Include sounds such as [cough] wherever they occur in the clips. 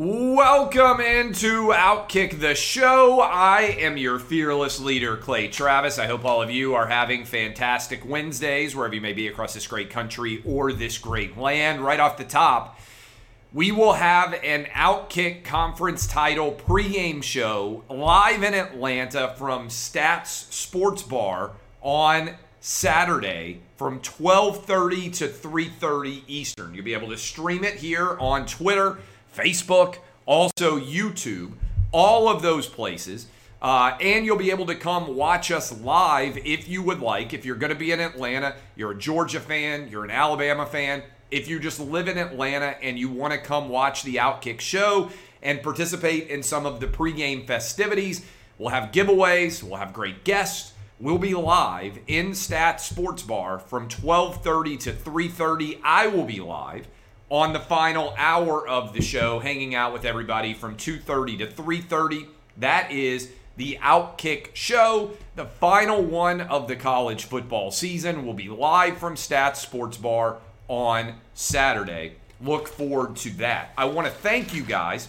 Welcome into Outkick the Show. I am your fearless leader, Clay Travis. I hope all of you are having fantastic Wednesdays, wherever you may be across this great country or this great land. Right off the top, we will have an Outkick conference title pregame show live in Atlanta from Stats Sports Bar on Saturday from 12:30 to 3:30 Eastern. You'll be able to stream it here on Twitter Facebook, also YouTube, all of those places. Uh, and you'll be able to come watch us live if you would like. If you're going to be in Atlanta, you're a Georgia fan, you're an Alabama fan, if you just live in Atlanta and you want to come watch the Outkick show and participate in some of the pregame festivities, we'll have giveaways, we'll have great guests. We'll be live in Stat Sports Bar from 12:30 to 3:30. I will be live on the final hour of the show, hanging out with everybody from 2:30 to 3:30. That is the Outkick Show, the final one of the college football season. will be live from Stats Sports Bar on Saturday. Look forward to that. I want to thank you guys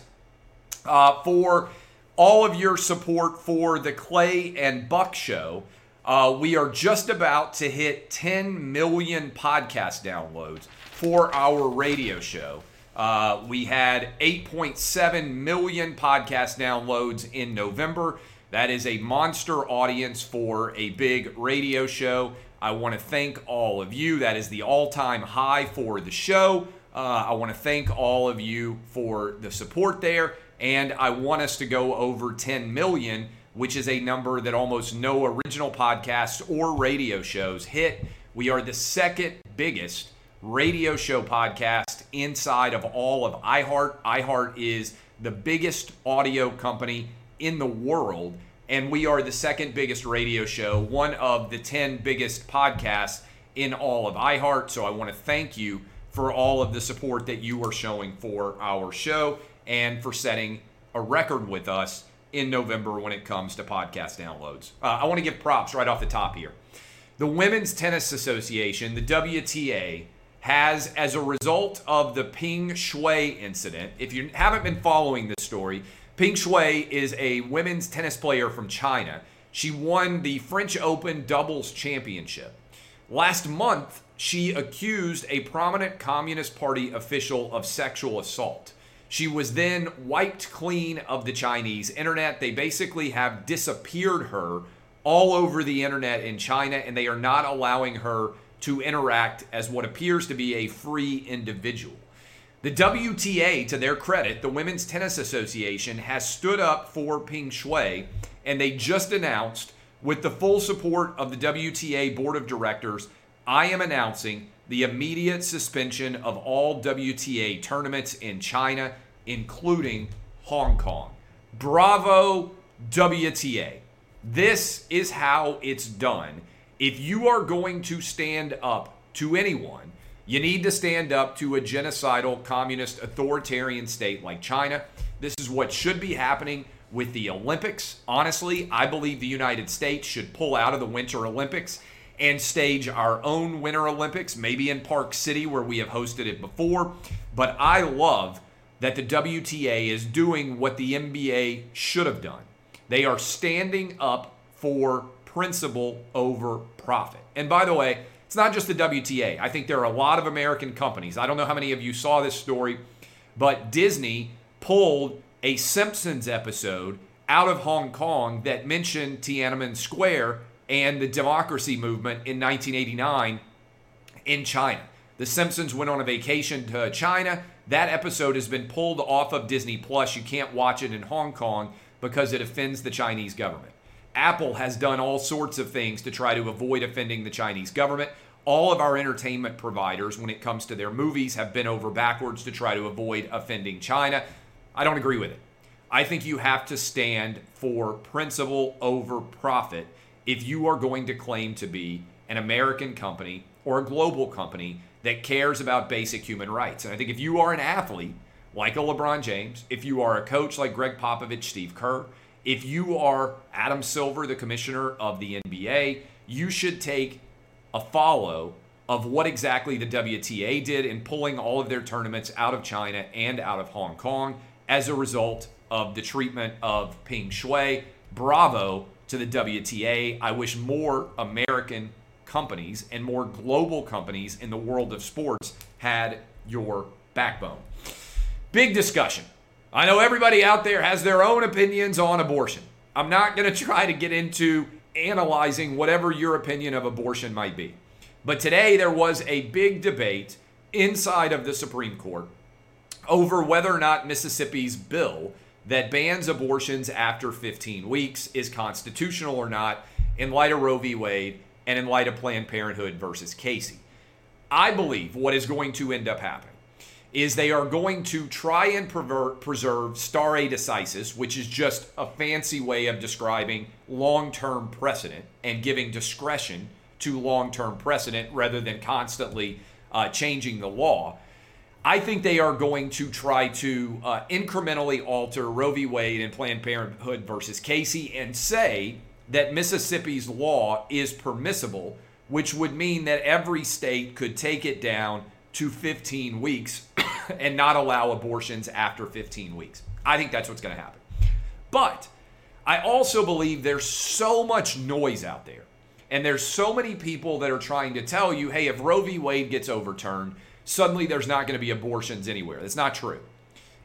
uh, for all of your support for the Clay and Buck Show. Uh, we are just about to hit 10 million podcast downloads for our radio show. Uh, we had 8.7 million podcast downloads in November. That is a monster audience for a big radio show. I want to thank all of you. That is the all time high for the show. Uh, I want to thank all of you for the support there. And I want us to go over 10 million, which is a number that almost no original podcasts or radio shows hit. We are the second biggest radio show podcast inside of all of iHeart. iHeart is the biggest audio company in the world, and we are the second biggest radio show, one of the 10 biggest podcasts in all of iHeart. So I want to thank you for all of the support that you are showing for our show and for setting a record with us in November when it comes to podcast downloads. Uh, I want to give props right off the top here. The Women's Tennis Association, the WTA, has, as a result of the Peng Shuai incident, if you haven't been following this story, Peng Shuai is a women's tennis player from China. She won the French Open doubles championship. Last month, she accused a prominent Communist Party official of sexual assault. She was then wiped clean of the Chinese internet. They basically have disappeared her all over the internet in China, and they are not allowing her to interact as what appears to be a free individual. The WTA, to their credit, the Women's Tennis Association, has stood up for Peng Shuai, and they just announced, with the full support of the WTA Board of Directors, I am announcing the immediate suspension of all WTA tournaments in China, including Hong Kong. Bravo, WTA. This is how it's done if you are going to stand up to anyone, you need to stand up to a genocidal, communist, authoritarian state like China. This is what should be happening with the Olympics. Honestly, I believe the United States should pull out of the Winter Olympics and stage our own Winter Olympics, maybe in Park City where we have hosted it before. But I love that the WTA is doing what the NBA should have done. They are standing up for principle over profit. And by the way, it's not just the WTA. I think there are a lot of American companies. I don't know how many of you saw this story, but Disney pulled a Simpsons episode out of Hong Kong that mentioned Tiananmen Square and the democracy movement in 1989 in China. The Simpsons went on a vacation to China. That episode has been pulled off of Disney Plus. You can't watch it in Hong Kong because it offends the Chinese government. Apple has done all sorts of things to try to avoid offending the Chinese government. All of our entertainment providers, when it comes to their movies, have been over backwards to try to avoid offending China. I don't agree with it. I think you have to stand for principle over profit if you are going to claim to be an American company or a global company that cares about basic human rights. And I think if you are an athlete like a LeBron James, if you are a coach like Gregg Popovich, Steve Kerr, if you are Adam Silver, the commissioner of the NBA, you should take a follow of what exactly the WTA did in pulling all of their tournaments out of China and out of Hong Kong as a result of the treatment of Peng Shuai. Bravo to the WTA. I wish more American companies and more global companies in the world of sports had your backbone. Big discussion. I know everybody out there has their own opinions on abortion. I'm not going [laughs] to try to get into analyzing whatever your opinion of abortion might be. But today there was a big debate inside of the Supreme Court over whether or not Mississippi's bill that bans abortions after 15 weeks is constitutional or not in light of Roe v. Wade and in light of Planned Parenthood versus Casey. I believe what is going to end up happening is they are going to try and pervert, preserve stare decisis, which is just a fancy way of describing long term precedent and giving discretion to long term precedent rather than constantly uh, changing the law. I think they are going to try to uh, incrementally alter Roe v. Wade and Planned Parenthood versus Casey and say that Mississippi's law is permissible, which would mean that every state could take it down to 15 weeks [coughs] and not allow abortions after 15 weeks. I think that's what's going to happen. But I also believe there's so much noise out there. And there's so many people that are trying to tell you, hey, if Roe v. Wade gets overturned, suddenly there's not going to be abortions anywhere. That's not true.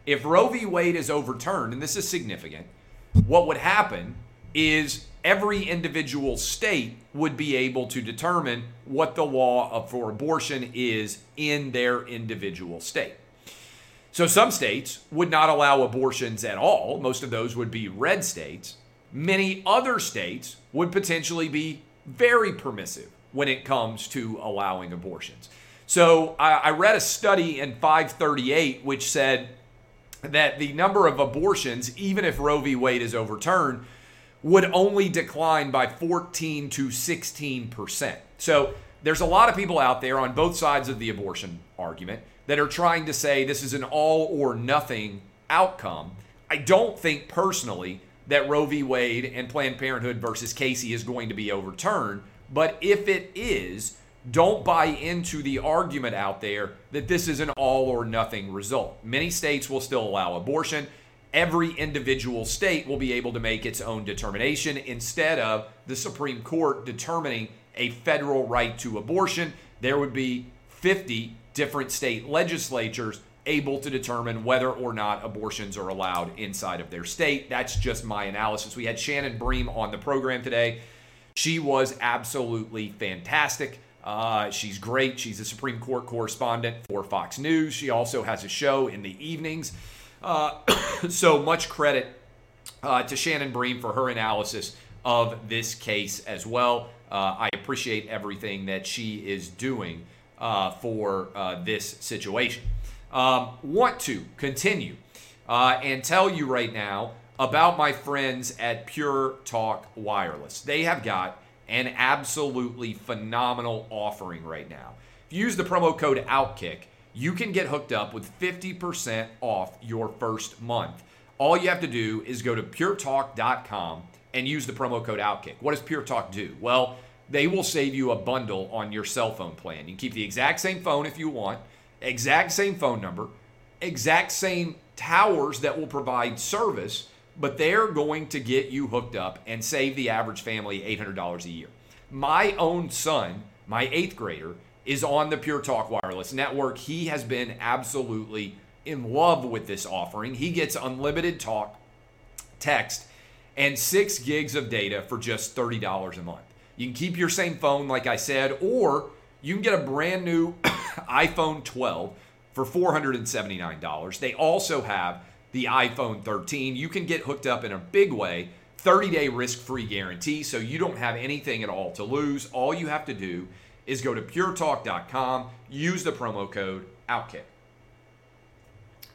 If Roe v. Wade is overturned, and this is significant, what would happen is every individual state would be able to determine what the law for abortion is in their individual state. So some states would not allow abortions at all. Most of those would be red states. Many other states would potentially be very permissive when it comes to allowing abortions. So I, I read a study in 538 which said that the number of abortions, even if Roe v. Wade is overturned, would only decline by 14 to 16 percent. So there's a lot of people out there on both sides of the abortion argument that are trying to say this is an all or nothing outcome. I don't think personally that Roe v. Wade and Planned Parenthood versus Casey is going to be overturned, but if it is, don't buy into the argument out there that this is an all or nothing result. Many states will still allow abortion. Every individual state will be able to make its own determination instead of the Supreme Court determining a federal right to abortion. There would be 50 different state legislatures able to determine whether or not abortions are allowed inside of their state. That's just my analysis. We had Shannon Bream on the program today. She was absolutely fantastic. Uh, she's great. She's a Supreme Court correspondent for Fox News. She also has a show in the evenings. Uh, [coughs] so much credit uh, to Shannon Bream for her analysis of this case as well. Uh, I appreciate everything that she is doing uh, for uh, this situation. Um, want to continue and tell you right now about my friends at Pure Talk Wireless. They have got an absolutely phenomenal offering right now. If you use the promo code OUTKICK, you can get hooked up with 50% off your first month. All you have to do is go to puretalk.com and use the promo code OUTKICK. What does Pure Talk do? Well, they will save you a bundle on your cell phone plan. You can keep the exact same phone if you want, exact same phone number, exact same towers that will provide service, but they're going to get you hooked up and save the average family $800 a year. My own son, my eighth grader, is on the Pure Talk Wireless network. He has been absolutely in love with this offering. He gets unlimited talk, text, and six gigs of data for just $30 a month. You can keep your same phone, like I said, or you can get a brand new [coughs] iPhone 12 for $479. They also have the iPhone 13. You can get hooked up in a big way. 30 day risk free guarantee, so you don't have anything at all to lose. All you have to do is go to puretalk.com, use the promo code OUTKICK.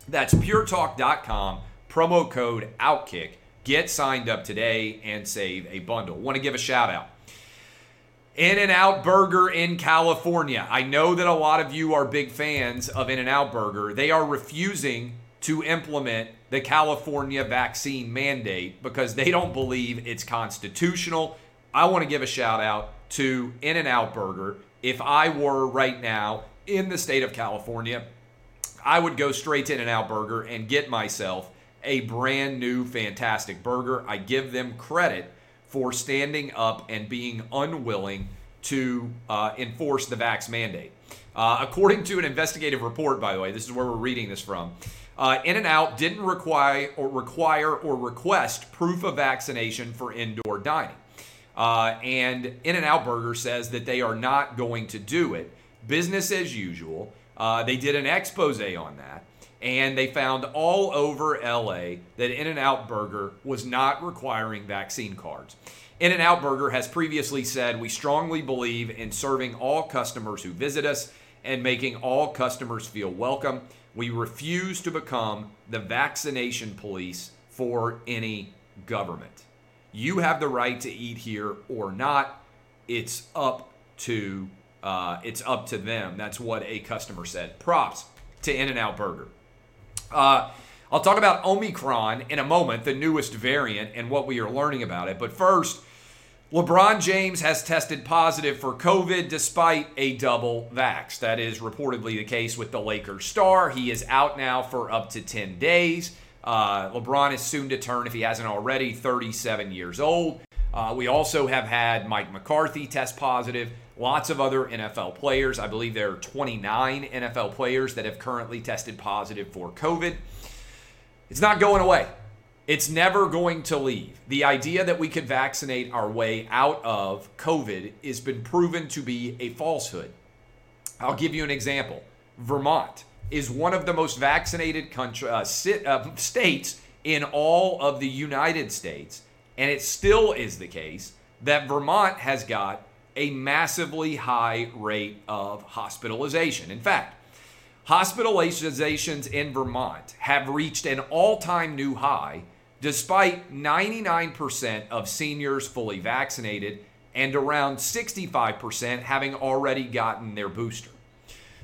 That's puretalk.com, promo code OUTKICK. Get signed up today and save a bundle. Want to give a shout out. In and Out Burger in California. I know that a lot of you are big fans of In and Out Burger. They are refusing to implement the California vaccine mandate because they don't believe it's constitutional. I want to give a shout out to In N Out Burger. If I were right now in the state of California, I would go straight to In N Out Burger and get myself a brand new fantastic burger. I give them credit for standing up and being unwilling to uh, enforce the vax mandate. Uh, according to an investigative report, by the way, this is where we're reading this from. Uh, In and Out didn't require or require or request proof of vaccination for indoor dining. Uh, and In and Out Burger says that they are not going to do it. Business as usual. Uh, they did an expose on that, and they found all over LA that In and Out Burger was not requiring vaccine cards. In and Out Burger has previously said we strongly believe in serving all customers who visit us and making all customers feel welcome. We refuse to become the vaccination police for any government. You have the right to eat here or not. It's up to uh, it's up to them. That's what a customer said. Props to In-N-Out Burger. Uh, I'll talk about Omicron in a moment, the newest variant, and what we are learning about it. But first, LeBron James has tested positive for COVID despite a double vax. That is reportedly the case with the Lakers star. He is out now for up to 10 days. Uh, LeBron is soon to turn, if he hasn't already, 37 years old. Uh, we also have had Mike McCarthy test positive. Lots of other NFL players. I believe there are 29 NFL players that have currently tested positive for COVID. It's not going away. It's never going to leave. The idea that we could vaccinate our way out of COVID has been proven to be a falsehood. I'll give you an example. Vermont is one of the most vaccinated country, uh, sit, uh, states in all of the United States, and it still is the case that Vermont has got a massively high rate of hospitalization. In fact, hospitalizations in Vermont have reached an all time new high despite 99% of seniors fully vaccinated and around 65% having already gotten their booster.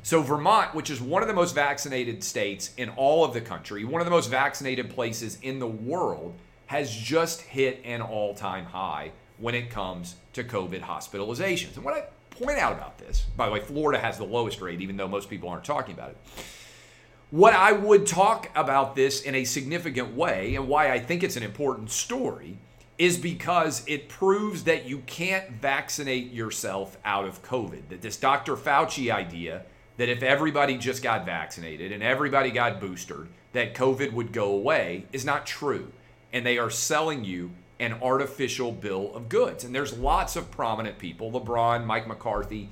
So, Vermont, which is one of the most vaccinated states in all of the country, one of the most vaccinated places in the world, has just hit an all time high when it comes to COVID hospitalizations. And what I point out about this, by the way, Florida has the lowest rate, even though most people aren't talking about it what I would talk about this in a significant way and why I think it's an important story is because it proves that you can't vaccinate yourself out of COVID. That this Dr. Fauci idea that if everybody just got vaccinated and everybody got boosted, that COVID would go away is not true. And they are selling you an artificial bill of goods. And there's lots of prominent people, LeBron, Mike McCarthy,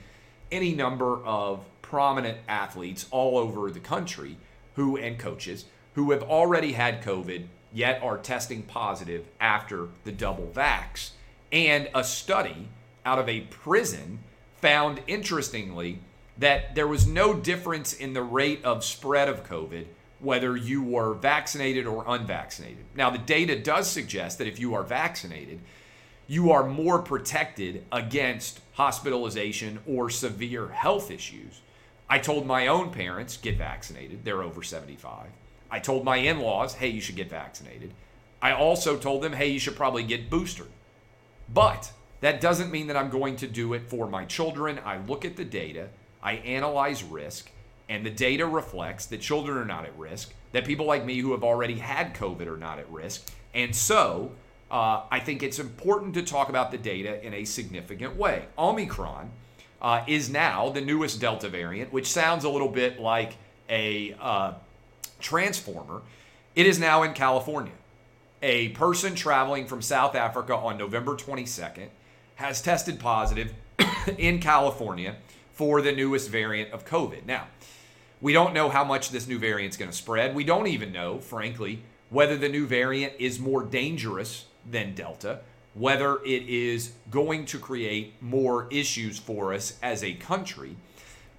any number of prominent athletes all over the country who and coaches who have already had COVID yet are testing positive after the double vax. And a study out of a prison found interestingly that there was no difference in the rate of spread of COVID whether you were vaccinated or unvaccinated. Now, the data does suggest that if you are vaccinated, you are more protected against hospitalization or severe health issues. I told my own parents, get vaccinated. They're over 75. I told my in laws, hey, you should get vaccinated. I also told them, hey, you should probably get boosted. But that doesn't mean that I'm going to do it for my children. I look at the data, I analyze risk, and the data reflects that children are not at risk, that people like me who have already had COVID are not at risk. And so uh, I think it's important to talk about the data in a significant way. Omicron uh, is now the newest Delta variant, which sounds a little bit like a uh, transformer. It is now in California. A person traveling from South Africa on November 22nd has tested positive [coughs] in California for the newest variant of COVID. Now, we don't know how much this new variant is going to spread. We don't even know, frankly, whether the new variant is more dangerous than Delta whether it is going to create more issues for us as a country.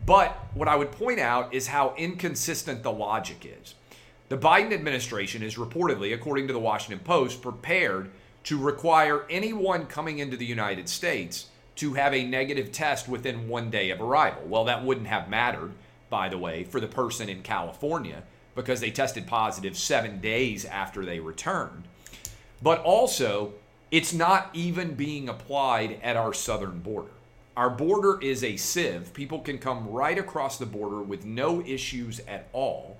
But what I would point out is how inconsistent the logic is. The Biden administration is reportedly, according to the Washington Post, prepared to require anyone coming into the United States to have a negative test within one day of arrival. Well, that wouldn't have mattered, by the way, for the person in California because they tested positive seven days after they returned. But also, it's not even being applied at our southern border. Our border is a sieve. People can come right across the border with no issues at all.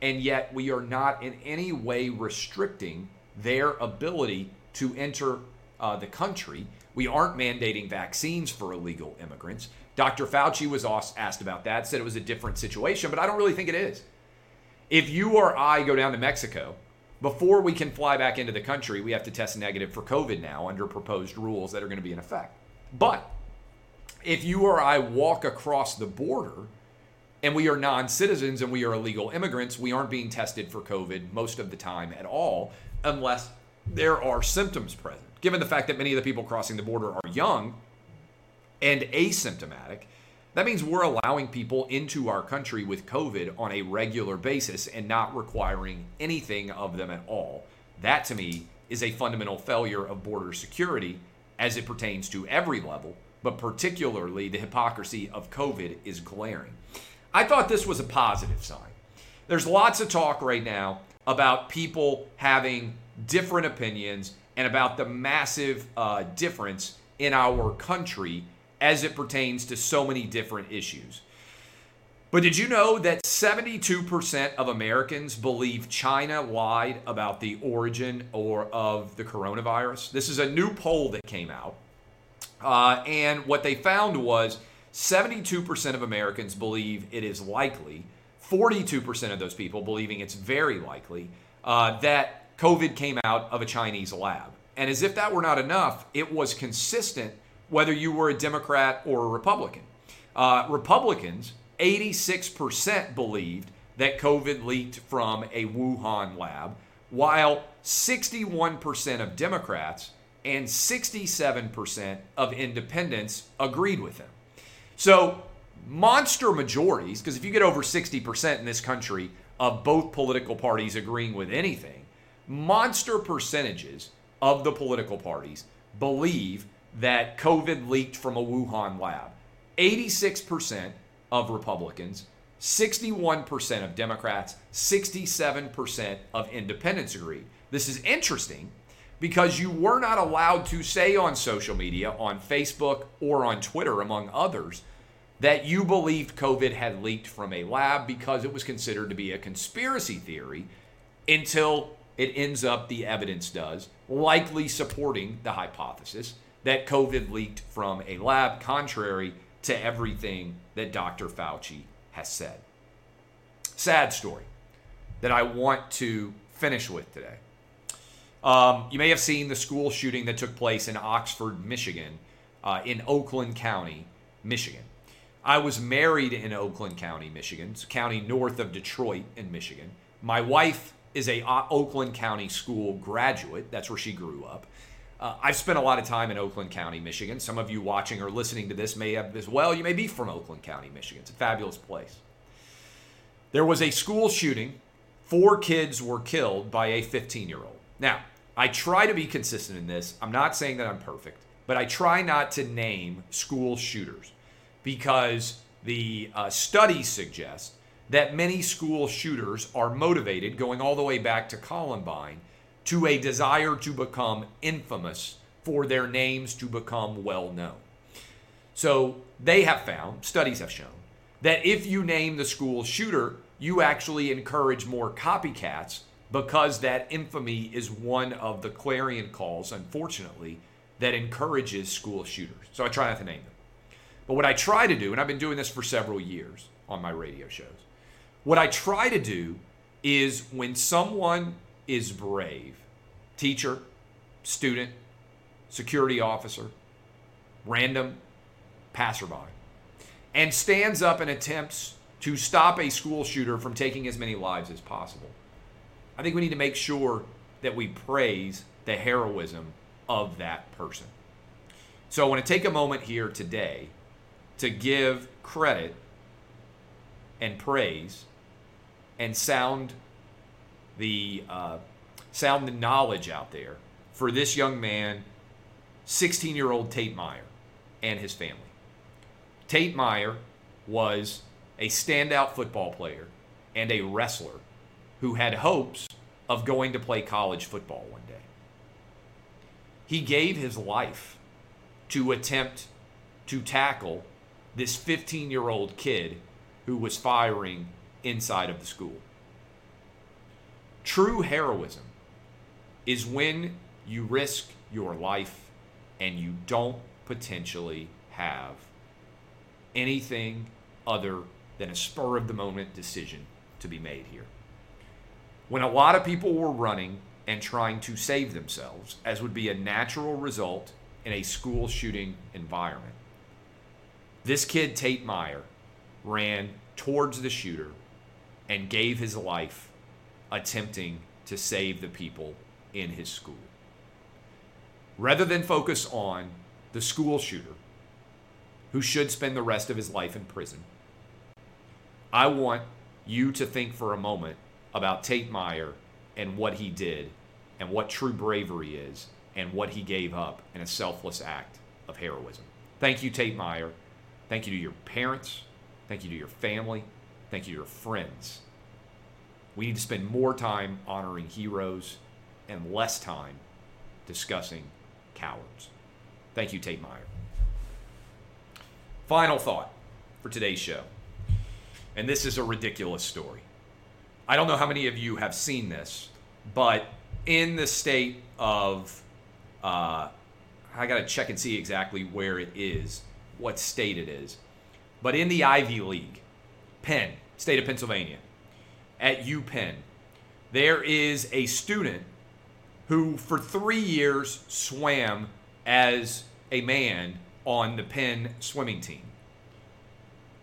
And yet, we are not in any way restricting their ability to enter uh, the country. We aren't mandating vaccines for illegal immigrants. Dr. Fauci was asked about that, said it was a different situation, but I don't really think it is. If you or I go down to Mexico, before we can fly back into the country, we have to test negative for COVID now under proposed rules that are going to be in effect. But if you or I walk across the border and we are non citizens and we are illegal immigrants, we aren't being tested for COVID most of the time at all, unless there are symptoms present. Given the fact that many of the people crossing the border are young and asymptomatic, that means we're allowing people into our country with COVID on a regular basis and not requiring anything of them at all. That to me is a fundamental failure of border security as it pertains to every level, but particularly the hypocrisy of COVID is glaring. I thought this was a positive sign. There's lots of talk right now about people having different opinions and about the massive uh, difference in our country as it pertains to so many different issues. But did you know that 72% of Americans believe China lied about the origin or of the coronavirus? This is a new poll that came out. Uh, and what they found was 72% of Americans believe it is likely, 42% of those people believing it's very likely, uh, that COVID came out of a Chinese lab. And as if that were not enough, it was consistent whether you were a Democrat or a Republican. Uh, Republicans, 86% believed that COVID leaked from a Wuhan lab, while 61% of Democrats and 67% of independents agreed with him. So, monster majorities, because if you get over 60% in this country of both political parties agreeing with anything, monster percentages of the political parties believe that COVID leaked from a Wuhan lab. 86% of Republicans, 61% of Democrats, 67% of independents agreed. This is interesting because you were not allowed to say on social media, on Facebook or on Twitter, among others, that you believed COVID had leaked from a lab because it was considered to be a conspiracy theory until it ends up, the evidence does, likely supporting the hypothesis that COVID leaked from a lab, contrary to everything that Dr. Fauci has said. Sad story that I want to finish with today. Um, you may have seen the school shooting that took place in Oxford, Michigan, uh, in Oakland County, Michigan. I was married in Oakland County, Michigan, it's county north of Detroit in Michigan. My wife is a Oakland County school graduate. That's where she grew up. Uh, I've spent a lot of time in Oakland County, Michigan. Some of you watching or listening to this may have as well. You may be from Oakland County, Michigan. It's a fabulous place. There was a school shooting. Four kids were killed by a 15 year old. Now, I try to be consistent in this. I'm not saying that I'm perfect, but I try not to name school shooters because the uh, studies suggest that many school shooters are motivated, going all the way back to Columbine, to a desire to become infamous, for their names to become well known. So they have found, studies have shown, that if you name the school shooter, you actually encourage more copycats because that infamy is one of the clarion calls, unfortunately, that encourages school shooters. So I try not to name them. But what I try to do, and I've been doing this for several years on my radio shows, what I try to do is when someone is brave teacher, student, security officer, random passerby and stands up and attempts to stop a school shooter from taking as many lives as possible. I think we need to make sure that we praise the heroism of that person. So I want to take a moment here today to give credit and praise and sound the uh, sound the knowledge out there for this young man, 16 year old Tate Myre and his family. Tate Myre was a standout football player and a wrestler who had hopes of going to play college football one day. He gave his life to attempt to tackle this 15 year old kid who was firing inside of the school. True heroism is when you risk your life and you don't potentially have anything other than a spur of the moment decision to be made here. When a lot of people were running and trying to save themselves, as would be a natural result in a school shooting environment, this kid, Tate Myre, ran towards the shooter and gave his life attempting to save the people in his school. Rather than focus on the school shooter, who should spend the rest of his life in prison, I want you to think for a moment about Tate Myre and what he did and what true bravery is and what he gave up in a selfless act of heroism. Thank you, Tate Myre. Thank you to your parents. Thank you to your family. Thank you to your friends. We need to spend more time honoring heroes and less time discussing cowards. Thank you, Tate Myre. Final thought for today's show. And this is a ridiculous story. I don't know how many of you have seen this, but in the state of, uh, I got to check and see exactly where it is, what state it is, but in the Ivy League, Penn, state of Pennsylvania, at UPenn, there is a student who, for three years, swam as a man on the Penn swimming team.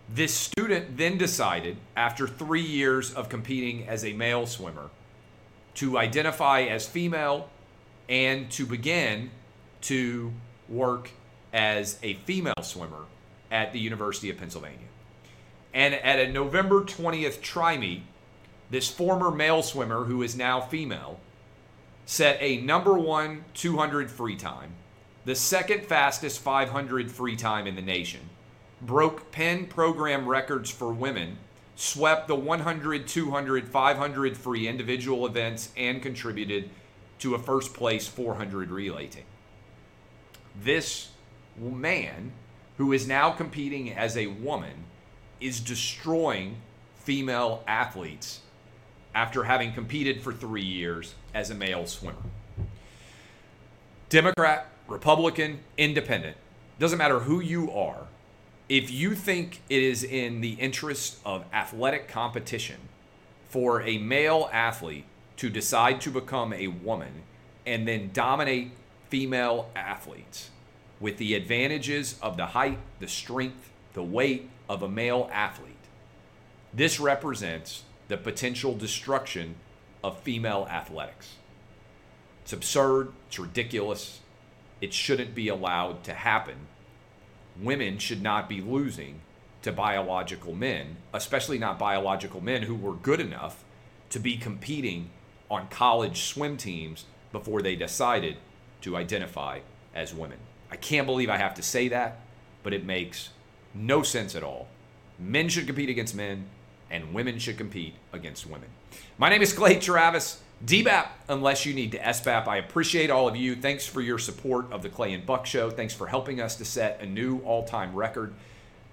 This student then decided, after three years of competing as a male swimmer, to identify as female and to begin to work as a female swimmer at the University of Pennsylvania. And at a November 20th tri meet, this former male swimmer, who is now female, set a number one 200 free time, the second fastest 500 free time in the nation, broke Penn program records for women, swept the 100, 200, 500 free individual events, and contributed to a first place 400 relay team. This man, who is now competing as a woman, is destroying female athletes after having competed for three years as a male swimmer. Democrat, Republican, Independent, doesn't matter who you are, if you think it is in the interest of athletic competition for a male athlete to decide to become a woman and then dominate female athletes with the advantages of the height, the strength, the weight of a male athlete, this represents the potential destruction of female athletics. It's absurd, it's ridiculous, it shouldn't be allowed to happen women should not be losing to biological men, especially not biological men who were good enough to be competing on college swim teams before they decided to identify as women. I can't believe I have to say that, but it makes no sense at all. Men should compete against men, and women should compete against women. My name is Clay Travis. DBAP, unless you need to SBAP. I appreciate all of you. Thanks for your support of the Clay and Buck Show. Thanks for helping us to set a new all time record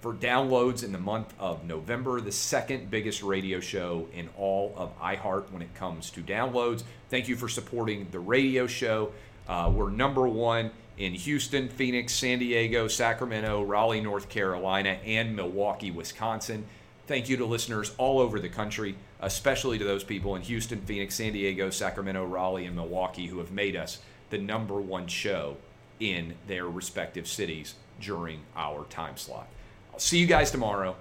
for downloads in the month of November, the second biggest radio show in all of iHeart when it comes to downloads. Thank you for supporting the radio show. Uh, we're number one in Houston, Phoenix, San Diego, Sacramento, Raleigh, North Carolina, and Milwaukee, Wisconsin. Thank you to listeners all over the country especially to those people in Houston, Phoenix, San Diego, Sacramento, Raleigh, and Milwaukee who have made us the number one show in their respective cities during our time slot. I'll see you guys tomorrow.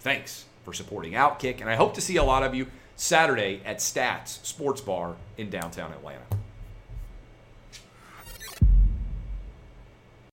Thanks for supporting Outkick, and I hope to see a lot of you Saturday at Stats Sports Bar in downtown Atlanta.